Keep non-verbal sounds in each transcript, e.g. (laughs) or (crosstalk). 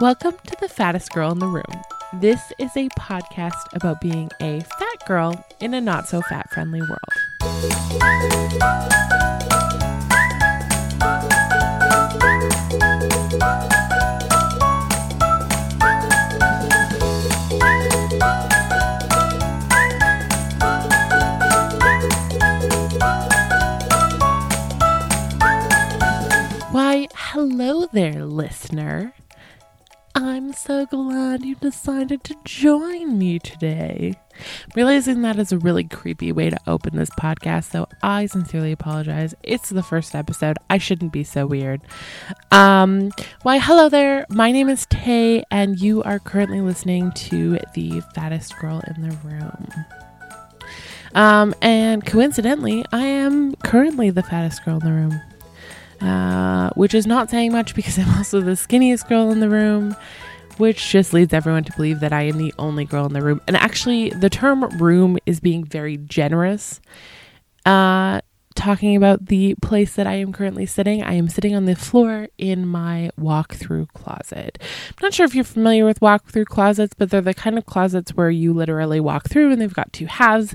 Welcome to the fattest girl in the room. This is a podcast about being a fat girl in a not so fat friendly world. Why, hello there, listener. I'm so glad you decided to join me today. Realizing that is a really creepy way to open this podcast, so I sincerely apologize. It's the first episode. I shouldn't be so weird. Um, why, hello there. My name is Tae, and you are currently listening to the fattest girl in the room. Um, and coincidentally, I am currently the fattest girl in the room. Uh, which is not saying much because (laughs) I'm also the skinniest girl in the room, which just leads everyone to believe that I am the only girl in the room. And actually, the term room is being very generous. Uh, talking about the place that I am currently sitting, I am sitting on the floor in my walk through closet. I'm not sure if you're familiar with walk through closets, but they're the kind of closets where you literally walk through and they've got two halves.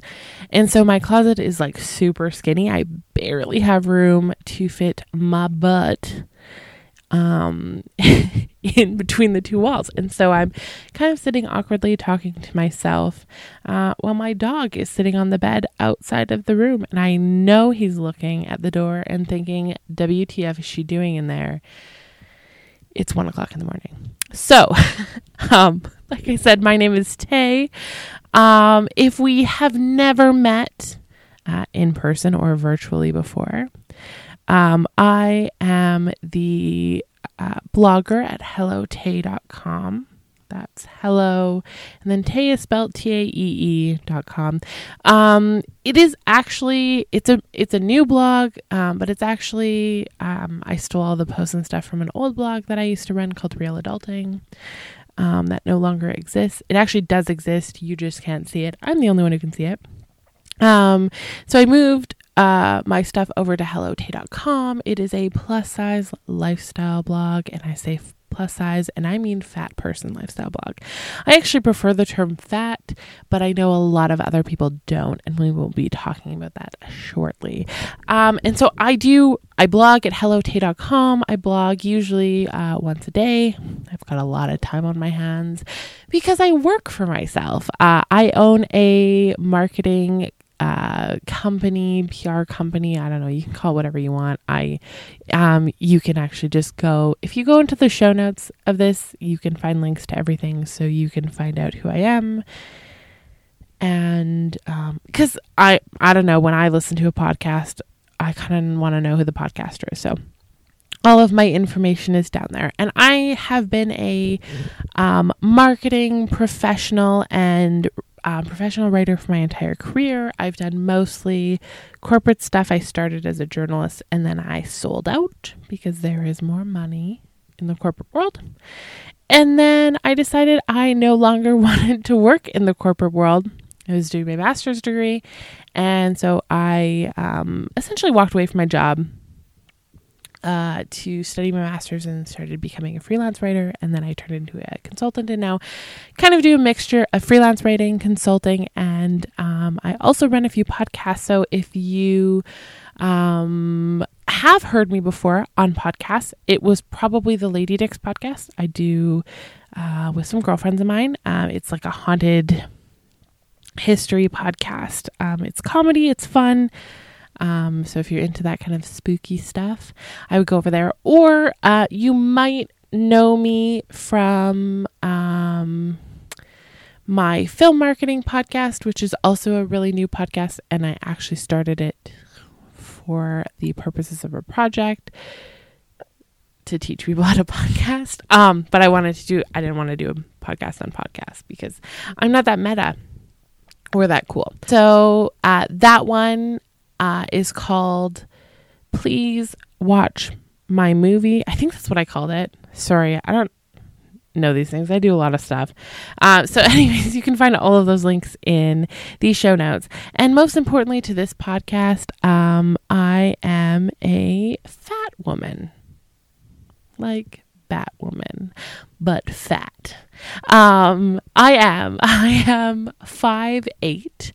And so my closet is like super skinny. I barely have room to fit my butt um (laughs) in (laughs) between the two walls. And so i'm kind of sitting awkwardly talking to myself uh, while my dog is sitting on the bed outside of the room. And i know he's looking at the door and thinking wtf is she doing in there? It's one o'clock in the morning. So (laughs) um like i said my name is tae. Um if we have never met uh, in person or virtually before um, I am the blogger at hellotaee.com. That's hello. And then Taee is spelled T A E E dot com. Um, it is actually it's a it's a new blog, um, but it's actually um, I stole all the posts and stuff from an old blog that I used to run called Real Adulting. Um, that no longer exists. It actually does exist. You just can't see it. I'm the only one who can see it. Um, so I moved uh, my stuff over to hellotaee.com. It is a plus size lifestyle blog, and I say plus size, and I mean fat person lifestyle blog. I actually prefer the term fat, but I know a lot of other people don't, and we will be talking about that shortly. Um, and so I do, I blog at hellotaee.com. I blog usually uh, once a day. I've got a lot of time on my hands because I work for myself. Uh, I own a marketing uh, company, PR company. I don't know. You can call whatever you want. I, um, you can actually just go if you go into the show notes of this, you can find links to everything, so you can find out who I am. And because um, I, I don't know, when I listen to a podcast, I kind of want to know who the podcaster is. So all of my information is down there. And I have been a um, marketing professional and um, professional writer for my entire career. I've done mostly corporate stuff. I started as a journalist and then I sold out because there is more money in the corporate world. And then I decided I no longer (laughs) wanted to work in the corporate world. I was doing my master's degree. And so I um, essentially walked away from my job uh, to study my master's and started becoming a freelance writer. And then I turned into a consultant and now kind of do a mixture of freelance writing, consulting, and um, I also run a few podcasts. So if you um, have heard me before on podcasts, it was probably the Lady Dicks podcast I do uh, with some girlfriends of mine. Um, it's like a haunted history podcast. Um, it's comedy, it's fun. Um, so if you're into that kind of spooky stuff, I would go over there. Or uh, you might know me from um, my film marketing podcast, which is also a really new podcast, and I actually started it for the purposes of a project to teach people (laughs) how to podcast. Um, but I wanted to do I didn't want to do a podcast on podcast because I'm not that meta or that cool. So uh, that one uh, is called Please Watch My Movie. I think that's what I called it. Sorry, I don't know these things. I do a lot of stuff. Uh, so, (laughs) anyways, you can find all of those links in the show notes. And most importantly to this podcast, um, I am a fat woman. Like Batwoman, but fat. Um, I am. (laughs) I am five eight.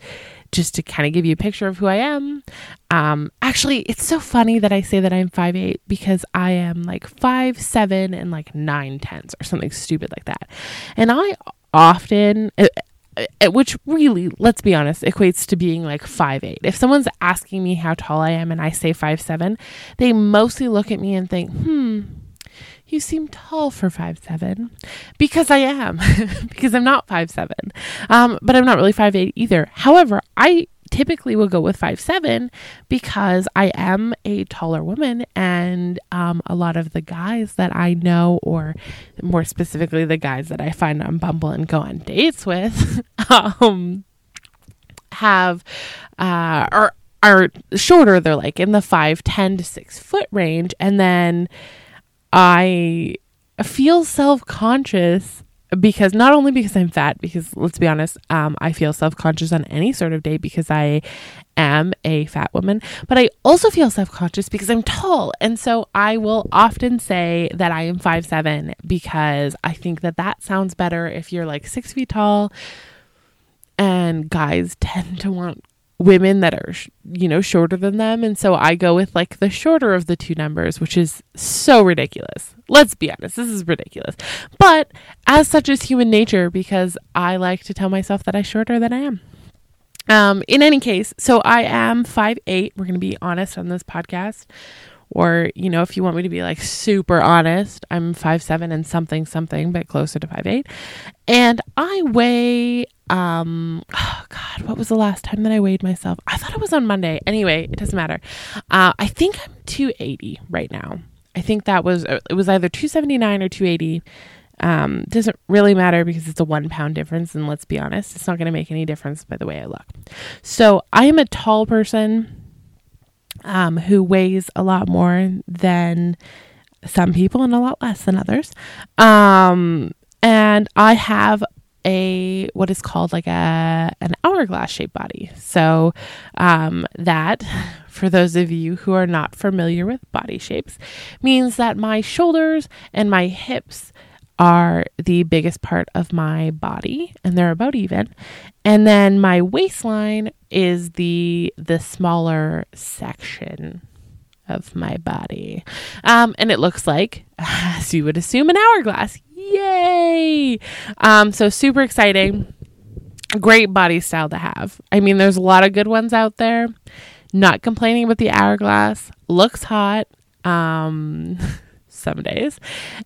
Just to kind of give you a picture of who I am. Um, actually, it's so funny that I say that I'm five eight because I am like five seven and like nine tenths or something stupid like that. And I often, uh, uh, which really, let's be honest, equates to being like five eight. If someone's asking me how tall I am and I say five seven, they mostly look at me and think, hmm, you seem tall for five seven, because I am, (laughs) because I'm not five seven, um, but I'm not really five eight either. However, I typically will go with five seven because I am a taller woman, and um, a lot of the guys that I know, or more specifically, the guys that I find on Bumble and go on dates with, (laughs) um, have uh, or are shorter. They're like in the five ten to six foot range, and then I feel self conscious because not only because I'm fat, because let's be honest, um, I feel self conscious on any sort of day because I am a fat woman, but I also feel self conscious because I'm tall. And so I will often say that I am five seven because I think that that sounds better if you're like six feet tall. And guys (laughs) tend to want women that are you know shorter than them. And so i go with like the shorter of the two numbers which is so ridiculous. Let's be honest this is ridiculous. But as such is human nature because i like to tell myself that i'm shorter than i am. Um in any case so i am five eight. We're going to be honest on this podcast or you know if you want me to be like super honest i'm five seven and something something but closer to five eight. And i weigh um (sighs) oh god what was the last time that i weighed myself? I thought it was on monday. Anyway it doesn't matter. Uh, i think i'm 280 right now. I think that was uh, it was either 279 or 280 um doesn't really matter because it's a one pound difference and let's be honest it's not going to make any difference by the way i look. So i am a tall person um, who weighs a lot more than some people and a lot less than others um, and i have a what is called like a an hourglass shaped body. So um, that, (laughs) for those of you who are not familiar with body shapes, means that my shoulders and my hips are the biggest part of my body and they're about even and then my waistline is the the smaller section of my body um, and it looks like (laughs) as you would assume an hourglass Yay! Um, so super exciting. Great body style to have. I mean, there's a lot of good ones out there. Not complaining about the hourglass. Looks hot. Um, (laughs) some days.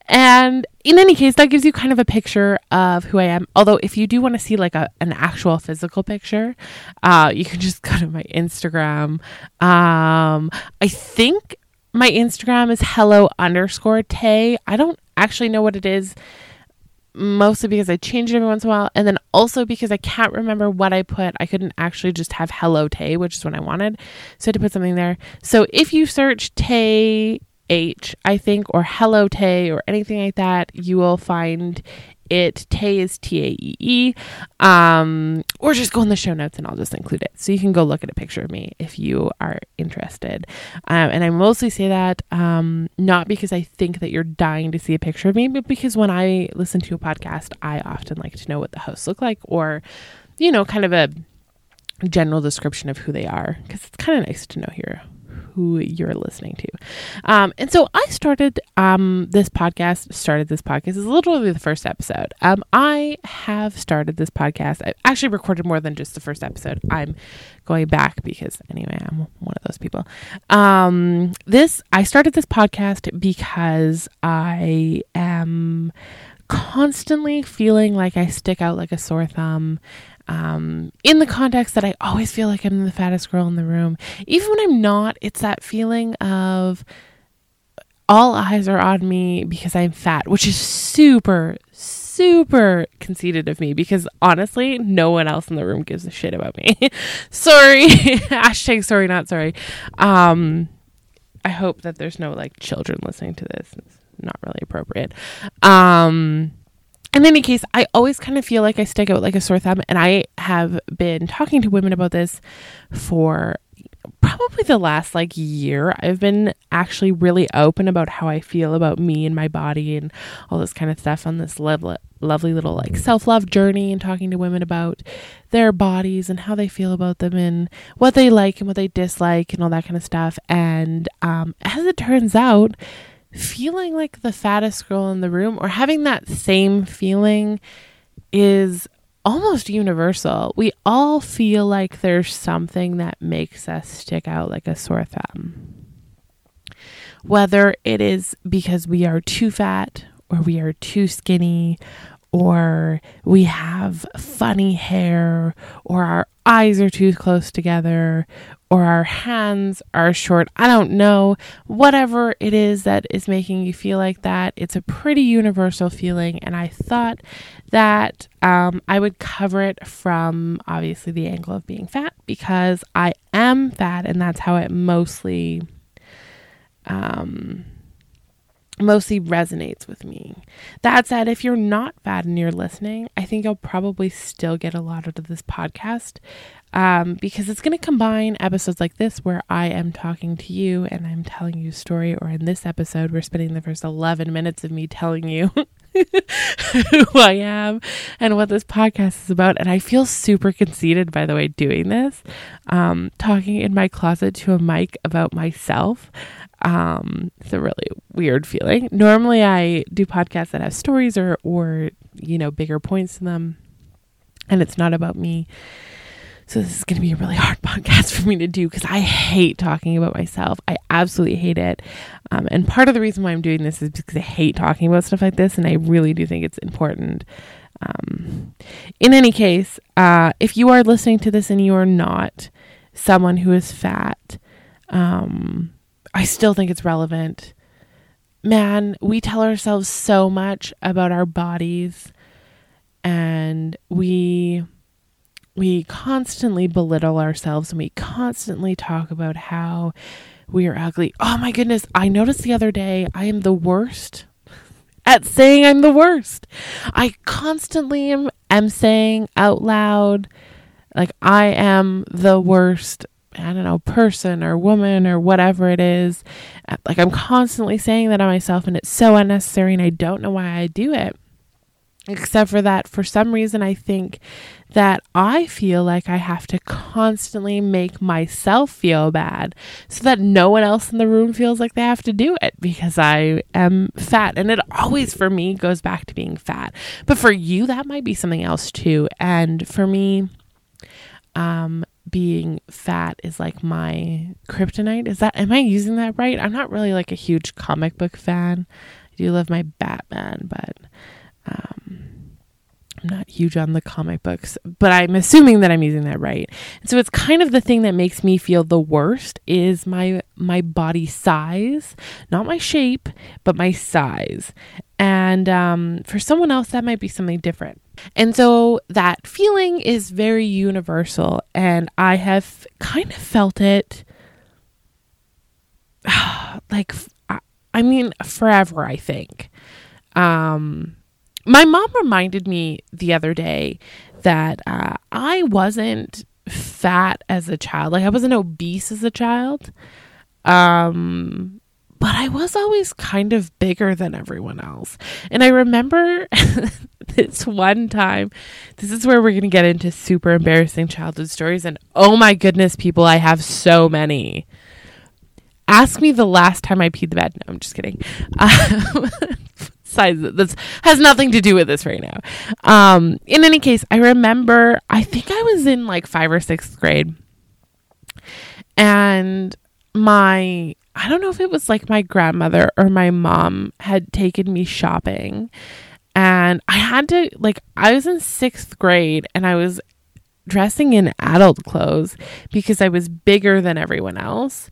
And in any case, that gives you kind of a picture of who I am. Although, if you do want to see like a, an actual physical picture, uh, you can (laughs) just go to my Instagram. Um, I think my Instagram is hello underscore Taee. I don't actually know what it is mostly because I change it every once in a while, and then also because I can't remember what I put. I couldn't actually just have Hello Taee, which is what I wanted, so I had to put something there. So if you search Tay H, I think, or Hello Taee, or anything like that, you will find it. Taee is T A E E. Um, or just go in the show notes and I'll just include it. So you can go look at a picture of me if you are interested. Um, and I mostly say that um, not because I think that you're dying to see a picture of me, but because when I listen to a podcast, I often like to know what the hosts look like or, you know, kind of a general description of who they are because it's kind of nice to know here who you're listening to. Um, and so I started um, this podcast, started this podcast. is literally the first episode. Um, I have started this podcast. I actually recorded more than just the first episode. I'm going back because, anyway, I'm one of those people. Um, this, I started this podcast because I am constantly feeling like I stick out like a sore thumb um, in the context that I always feel like I'm the fattest girl in the room. Even when I'm not, it's that feeling of all eyes are on me because I'm fat, which is super, super conceited of me because honestly, no one else in the room gives a shit about me. (laughs) sorry. (laughs) Hashtag sorry, not sorry. Um, I hope that there's no like children listening to this. It's not really appropriate. Um, in any case, I always kind of feel like I stick out like a sore thumb, and I have been talking to women about this for probably the last like year, I've been actually really open about how I feel about me and my body and all this kind of stuff on this lovely, lovely little like self love journey and talking to women about their bodies and how they feel about them and what they like and what they dislike and all that kind of stuff. And um, as it turns out, feeling like the fattest girl in the room or having that same feeling is almost universal. We all feel like there's something that makes us stick out like a sore thumb. Whether it is because we are too fat or we are too skinny or we have funny hair or our eyes are too close together or our hands are short. I don't know. Whatever it is that is making you feel like that, it's a pretty universal feeling. And I thought that um, I would cover it from obviously the angle of being fat because I am fat and that's how it mostly. Um, mostly resonates with me. That said, if you're not fat and you're listening, I think you'll probably still get a lot out of this podcast um, because it's going to combine episodes like this where I am talking to you and I'm telling you a story, or in this episode, we're spending the first 11 minutes of me telling you. (laughs) (laughs) who I am and what this podcast is about. And I feel super conceited, by the way, doing this, um, talking in my closet to a mic about myself. Um, it's a really weird feeling. Normally, I do podcasts that have stories or, or you know, bigger points in them, and it's not about me. So this is going to be a really hard (laughs) podcast for me to do because I hate talking about myself. I absolutely hate it. Um, and part of the reason why I'm doing this is because I hate talking about stuff like this, and I really do think it's important. Um, in any case, uh, if you are listening to this and you are not someone who is fat, um, I still think it's relevant. Man, we tell ourselves so much about our bodies and we we constantly belittle ourselves and we constantly talk about how we are ugly. Oh my goodness, I noticed the other day I am the worst at saying I'm the worst. I constantly am, am saying out loud like I am the worst I don't know, person or woman or whatever it is. Like I'm constantly saying that on myself and it's so unnecessary and I don't know why I do it. Except for that, for some reason, I think that I feel like I have to constantly make myself feel bad so that no one else in the room feels like they have to do it because I am fat. And it always, for me, goes back to being fat. But for you, that might be something else too. And for me, um, being fat is like my kryptonite. Is that am I using that right? I'm not really like a huge comic book fan. I do love my Batman, but um I'm not huge on the comic books, but I'm assuming that I'm using that right. And so it's kind of the thing that makes me feel the worst is my my body size, not my shape, but my size. And um, for someone else, that might be something different. And so that feeling is very universal. And I have kind of felt it (sighs) like, I mean, forever, I think. Um, my mom reminded me the other day that uh, I wasn't fat as a child. Like, I wasn't obese as a child. Um, but I was always kind of bigger than everyone else. And I remember (laughs) this one time, this is where we're going to get into super embarrassing childhood stories. And oh my goodness, people, I have so many. Ask me the last time I peed the bed. No, I'm just kidding. (laughs) Um, size this has nothing to do with this right now. Um, in any case, I remember I think I was in like five or sixth grade, and my I don't know if it was like my grandmother or my mom had taken me shopping. And I had to, like, I was in sixth grade and I was dressing in adult clothes because I was bigger than everyone else.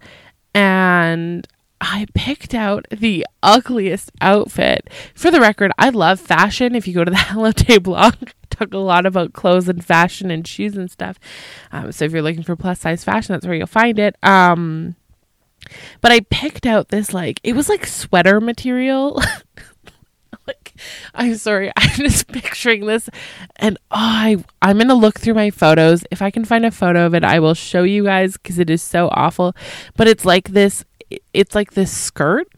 And I picked out the ugliest outfit. For the record, I love fashion. If you go to the (laughs) Hello Taee blog, (laughs) talk a lot about clothes and fashion and shoes and stuff. Um, so if you're looking for plus size fashion, that's where you'll find it. Um, but I picked out this like it was like sweater material. (laughs) like I'm sorry. I'm just picturing this and oh, I I'm to look through my photos. If I can find a photo of it, I will show you guys cuz it is so awful. But it's like this it's like this skirt,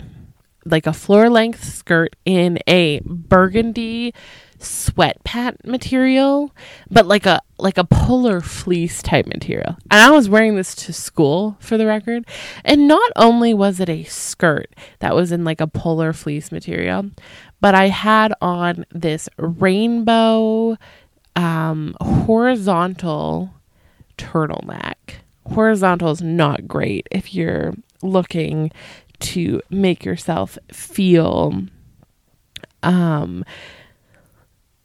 like a floor length skirt in a burgundy sweat pant material, but like a like a polar fleece type material. And I was wearing this to school for the record. And not only was it a skirt that was in like a polar fleece material, but I had on this rainbow um, horizontal turtleneck. Horizontal is not great if you're looking to make yourself feel um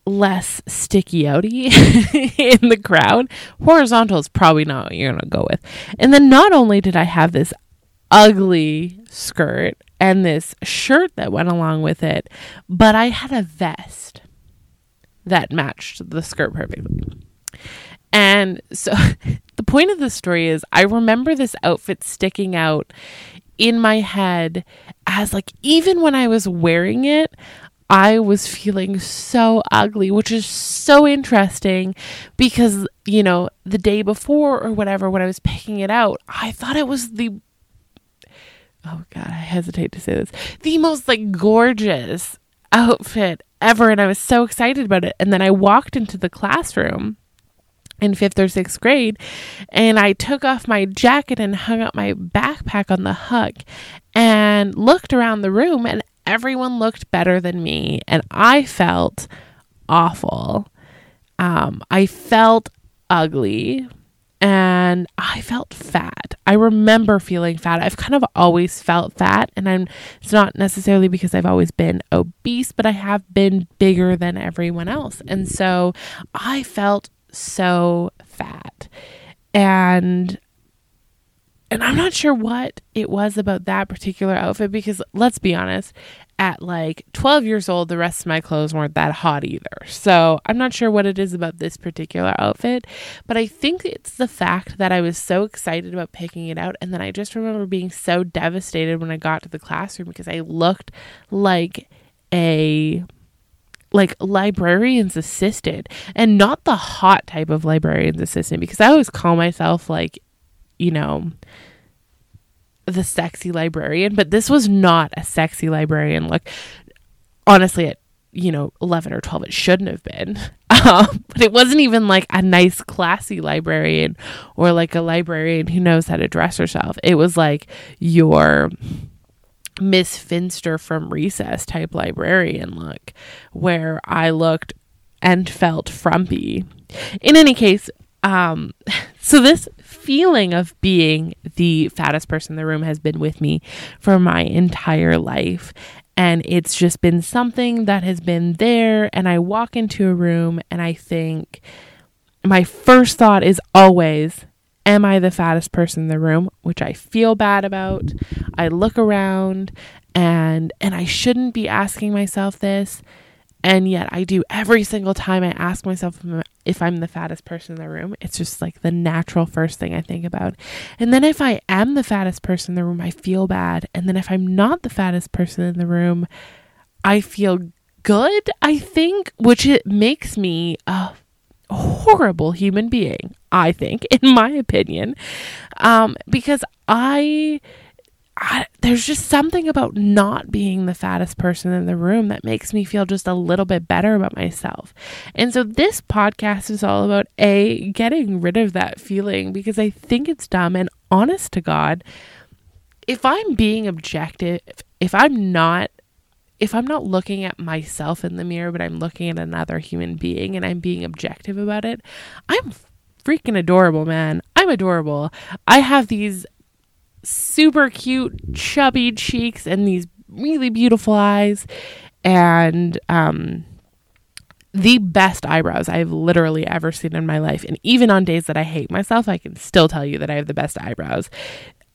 less sticky outy (laughs) in the crowd. Horizontal is probably not what you're gonna go with. And then not only did I have this ugly skirt and this shirt that went along with it, but I had a vest that matched the skirt perfectly. And so (laughs) point of the story is I remember this outfit sticking out in my head as like even when I was wearing it, I was feeling so ugly, which is so interesting because, you know, the day before or whatever, when I was picking it out, I thought it was the, oh God, I hesitate to say this, the most like gorgeous outfit ever. And I was so excited about it. And then I walked into the classroom in fifth or sixth grade and I took off my jacket and hung up my backpack on the hook and looked around the room and everyone looked better than me and I felt awful. Um, I felt ugly and I felt fat. I remember feeling fat. I've kind of always felt fat and I'm it's not necessarily because I've always been obese, but I have been bigger than everyone else. And so I felt so fat. And and I'm not sure what it was about that particular outfit because let's be honest, at like 12 years old, the rest of my clothes weren't that hot either. So I'm not sure what it is about this particular outfit, but I think it's the fact that I was so excited about picking it out. And then I just remember being so devastated when I got to the classroom because I looked like a like librarian's assistant and not the hot type of librarian's assistant because I always call myself like, you know, the sexy librarian, but this was not a sexy librarian look. Honestly, at you know, 11 or 12, it shouldn't have been. (laughs) Um, but it wasn't even like a nice, classy librarian or like a librarian who knows how to dress herself. It was like your Miss Finster from Recess type librarian look, where I looked and felt frumpy. In any case, um, (laughs) so this feeling of being the fattest person in the room has been with me for my entire life. And it's just been something that has been there. And I walk into a room and I think my first thought is always, am I the fattest person in the room, which I feel bad about. I look around and and I shouldn't be asking myself this, and yet I do every single time I ask myself if I'm the fattest person in the room. It's just like the natural first thing I think about. And then if I am the fattest person in the room, I feel bad. And then if I'm not the fattest person in the room, I feel good, I think, which it makes me a horrible human being, I think, (laughs) in my opinion, um, because I, I, there's just something about not being the fattest person in the room that makes me feel just a little bit better about myself. And so this podcast is all about a getting rid of that feeling because I think it's dumb and honest to God, if I'm being objective, if I'm not if I'm not looking at myself in the mirror, but I'm looking at another human being and I'm being objective about it, I'm freaking adorable, man. I'm adorable. I have these super cute, chubby cheeks and these really beautiful eyes and um the best eyebrows I've literally ever seen in my life. And even on days that I hate myself, I can still tell you that I have the best eyebrows.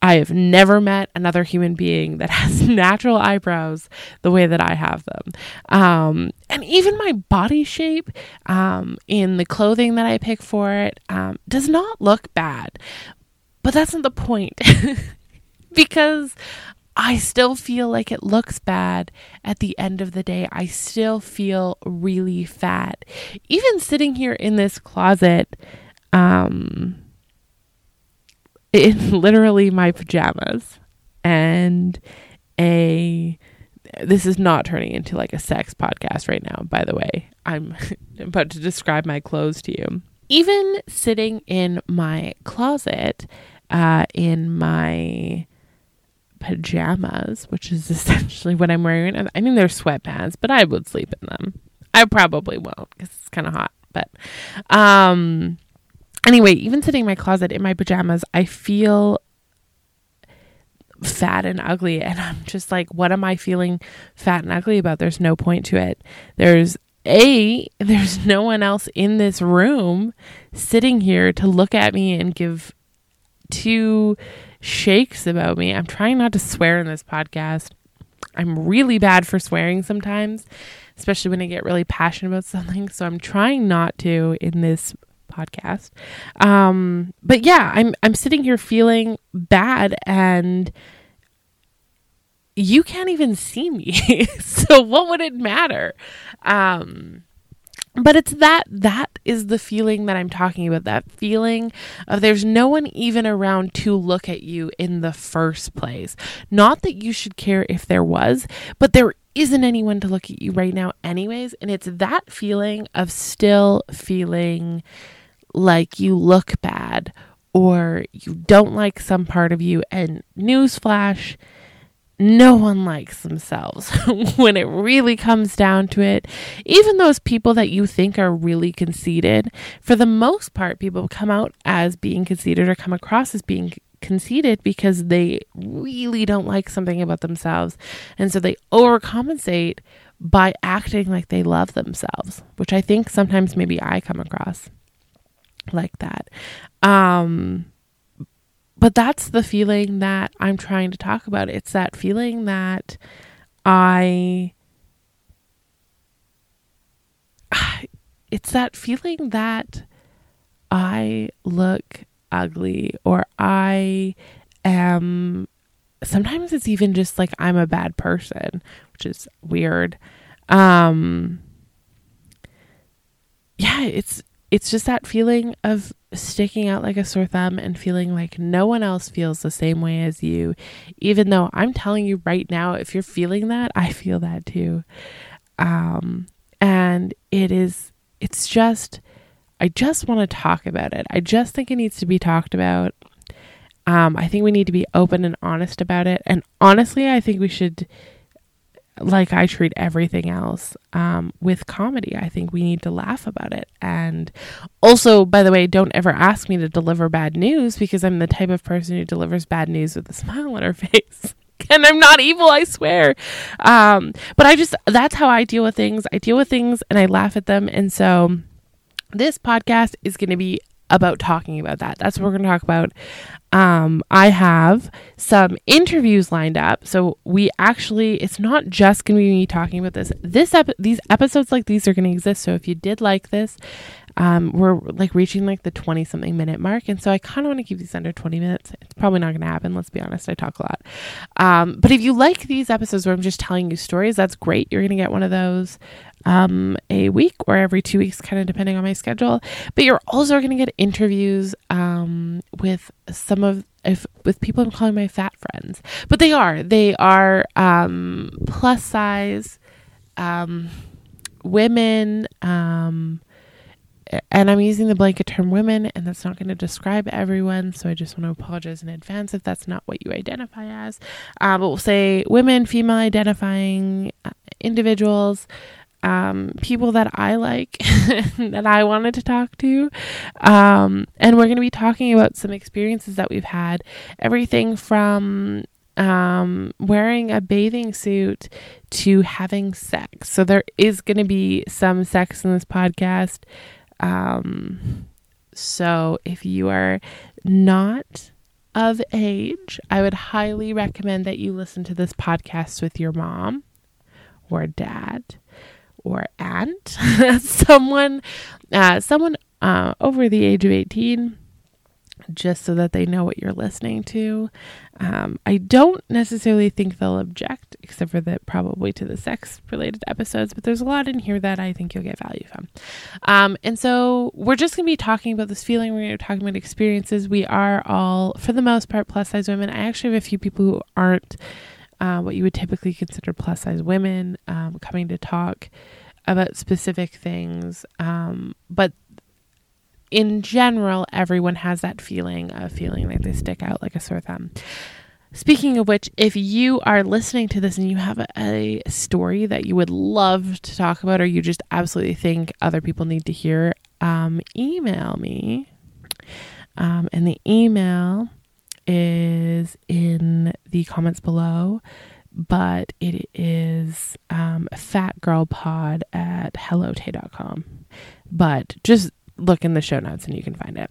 I have never met another human being that (laughs) has natural eyebrows the way that I have them. Um, and even my body shape um, in the clothing that I pick for it um, does not look bad. But that's not the point. (laughs) because I still feel like it looks bad at the end of the day. I still feel really fat. Even sitting here in this closet, um, in (laughs) literally my pajamas and a this is not turning into like a sex podcast right now by the way. I'm (laughs) about to describe my clothes to you. Even sitting in my closet uh, in my pajamas which is (laughs) essentially what i'm wearing. I mean they're sweatpants but i would sleep in them. I probably won't because it's kind of hot but um anyway even sitting in my closet in my pajamas i feel fat and ugly and (laughs) i'm just like what am i feeling fat and ugly about? There's no point to it. There's a (laughs) there's no one else in this room sitting here to look at me and give two shakes about me. I'm trying not to swear in this podcast. I'm really bad for swearing sometimes especially when i get really passionate about something. So i'm trying not to in this podcast. Um, but yeah, I'm I'm sitting here feeling bad and you can't even see me. (laughs) so what would it matter? Um, but it's that that is the feeling that I'm talking about that feeling of there's no one even around to look at you in the first place. Not that you should care if there was, but there isn't anyone to look at you right now anyways, and it's that feeling of still feeling like you look bad or you don't like some part of you. And newsflash, no one likes themselves (laughs) when it really comes down to it. Even those people that you think are really conceited, for the most part, people come out as being conceited or come across as being conceited because they really don't like something about themselves. And so they overcompensate by acting like they love themselves, which I think sometimes maybe I come across like that. Um, but that's the feeling that I'm trying to talk about. It's that feeling that I. (sighs) It's that feeling that I look ugly or I am. Sometimes it's even just like I'm a bad person, which is weird. Um, yeah, it's it's just that feeling of sticking out like a sore thumb and feeling like no one else feels the same way as you. Even though I'm telling you right now, if you're feeling that, I feel that too. Um, and it is, it's just, I just want to talk about it. I just think it needs to be talked about. Um, I think we need to be open and honest about it. And honestly, I think we should like I treat everything else um, with comedy. I think we need to laugh about it. And also, by the way, don't ever ask me to deliver bad news because I'm the type of person who delivers bad news with a smile on her (laughs) face. and I'm not evil, I swear. Um, but I just, that's how I deal with things. I deal with things and I laugh at them. And so this podcast is going to be about talking about that. That's what we're going to talk about. Um, I have some interviews lined up. So we actually, it's not just going to be me talking about this. This ep- these episodes like these are going to exist. So if you did like this, um, we're like reaching like the 20 something minute mark. And so I kind of want to keep these under 20 minutes. It's probably not going to happen. Let's be honest. I talk a lot. Um, but if you like these episodes where I'm just telling you stories, that's great. You're going to get one of those um, a week or every two weeks, kind of depending on my schedule. But you're also going to get interviews um, with some of if with people I'm calling my fat friends, but they are they are um, plus size um, women. Um, and I'm using the blanket term women, and that's not going to describe everyone. So I just want to apologize in advance if that's not what you identify as. Uh, but we'll say women, female identifying uh, individuals um, people that I like (laughs) that I wanted to talk to. Um, and we're going to be talking about some experiences that we've had. Everything from um, wearing a bathing suit to having sex. So there is going to be some sex in this podcast. Um, so if you are not of age, I would highly recommend that you listen to this podcast with your mom or dad or aunt, (laughs) someone, uh, someone uh, over the age of 18 just so that they know what you're listening to. Um, I don't necessarily think they'll object, except for that probably to the sex related episodes, but there's a lot in here that I think you'll get value from. Um, and so we're just going to be talking about this feeling. We're going to be talking about experiences. We are all, for the most part, plus size women. I actually have a few people who aren't uh, what you would typically consider plus size women um, coming to talk about specific things. Um, but in general, everyone has that feeling of feeling like they stick out like a sore thumb. Speaking of which, if you are listening to this and you have a, a, story that you would love to talk about, or you just absolutely think other people need to hear, um, email me. Um, and the email is in the comments below, but it is um, fatgirlpod at hellotaee.com. But just look in the show notes and you can find it.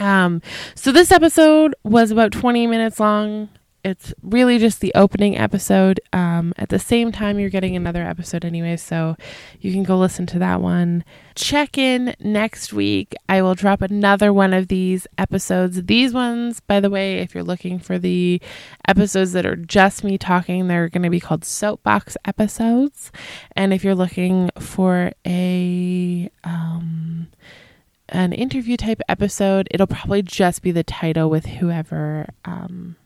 Um, so this episode was about 20 minutes long. It's really just the opening episode. Um, at the same time, you're getting another episode anyway, so you can go listen to that one. Check in next week. I will drop another one of these episodes. These ones, by the way, if you're looking for the episodes that are just me talking, they're going to be called soapbox episodes. And if you're looking for a um, an interview type episode, it'll probably just be the title with whoever um,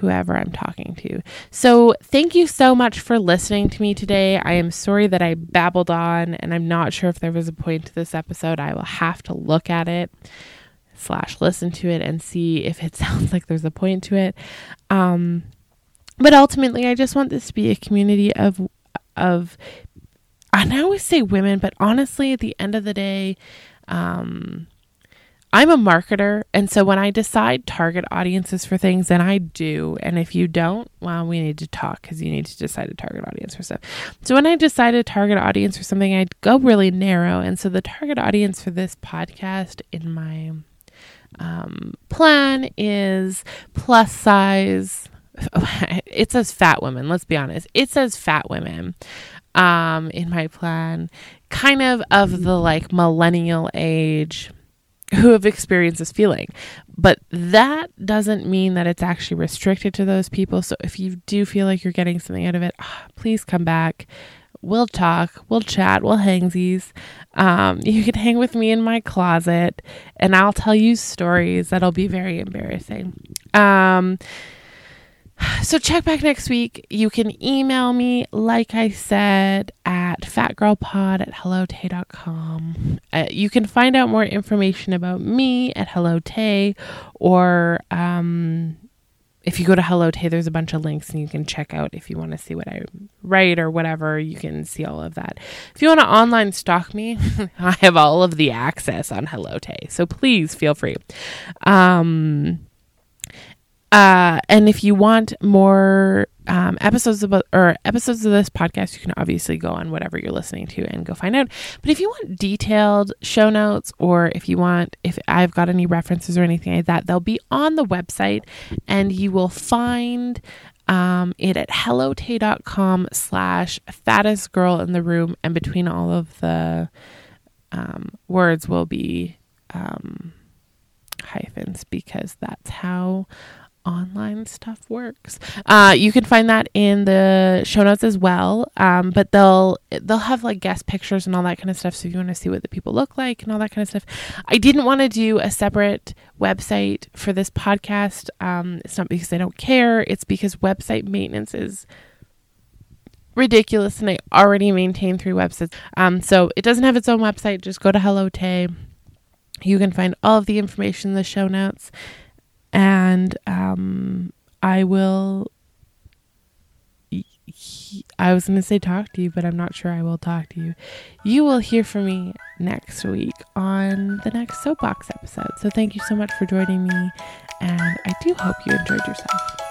whoever I'm talking to. So, thank you so much for listening to me today. I am sorry that I babbled on and I'm not sure if there was a point to this episode. I will have to look at it slash listen to it and see if it (laughs) sounds like there's a point to it. Um, but ultimately, I just want this to be a community of of and I always say women, but honestly, at the end of the day, um, I'm a marketer, and so when I decide target audiences for things, then I do. And if you don't, well, we need to talk because you need to decide a target audience for stuff. So when I decide a target audience for something, I'd go really narrow. And so the target audience for this podcast in my um, plan is plus size. (laughs) It says fat women. Let's be honest. It says fat women um, in my plan, kind of of the like millennial age who have experienced this feeling. But that doesn't mean that it's actually restricted to those people. So if you do feel like you're getting something out of it, ah, please come back. We'll talk, we'll chat, we'll hangsies. Um, you can hang with me in my closet and I'll tell you stories that'll be very embarrassing. Um, (sighs) so check back next week. You can email me, like I said, at fatgirlpod at hellotaee.com. Uh, you can find out more information about me at Hello Taee, or um, if you go to Hello Taee, there's a bunch of links and you can check out if you want to see what I write or whatever. You can see all of that. If you want to online stalk me, (laughs) I have all of the access on Hello Taee, so please feel free. Um, uh, and if you want more um, episodes about or episodes of this podcast, you can obviously go on whatever you're listening to and go find out. But if you want detailed show notes, or if you want, if I've got any references or anything like that, they'll be on the website, and you will find um, it at hellotaee.com slash fattest girl in the room, and between all of the um, words will be um, hyphens because that's how online stuff works. Uh, you can find that in the show notes as well. Um, but they'll they'll have like guest pictures and all that kind of stuff. So if you want to see what the people look like and all that kind of stuff, I didn't want to do a separate website for this podcast. Um, it's not because I don't care. It's because website maintenance is ridiculous, and I already maintain three websites. Um, so it doesn't have its own website. Just go to Hello Taee. You can find all of the information in the show notes and um, I will. I was going to say talk to you, but I'm not sure I will talk to you. You will hear from me next week on the next soapbox episode. So thank you so much for joining me, and I do hope you enjoyed yourself.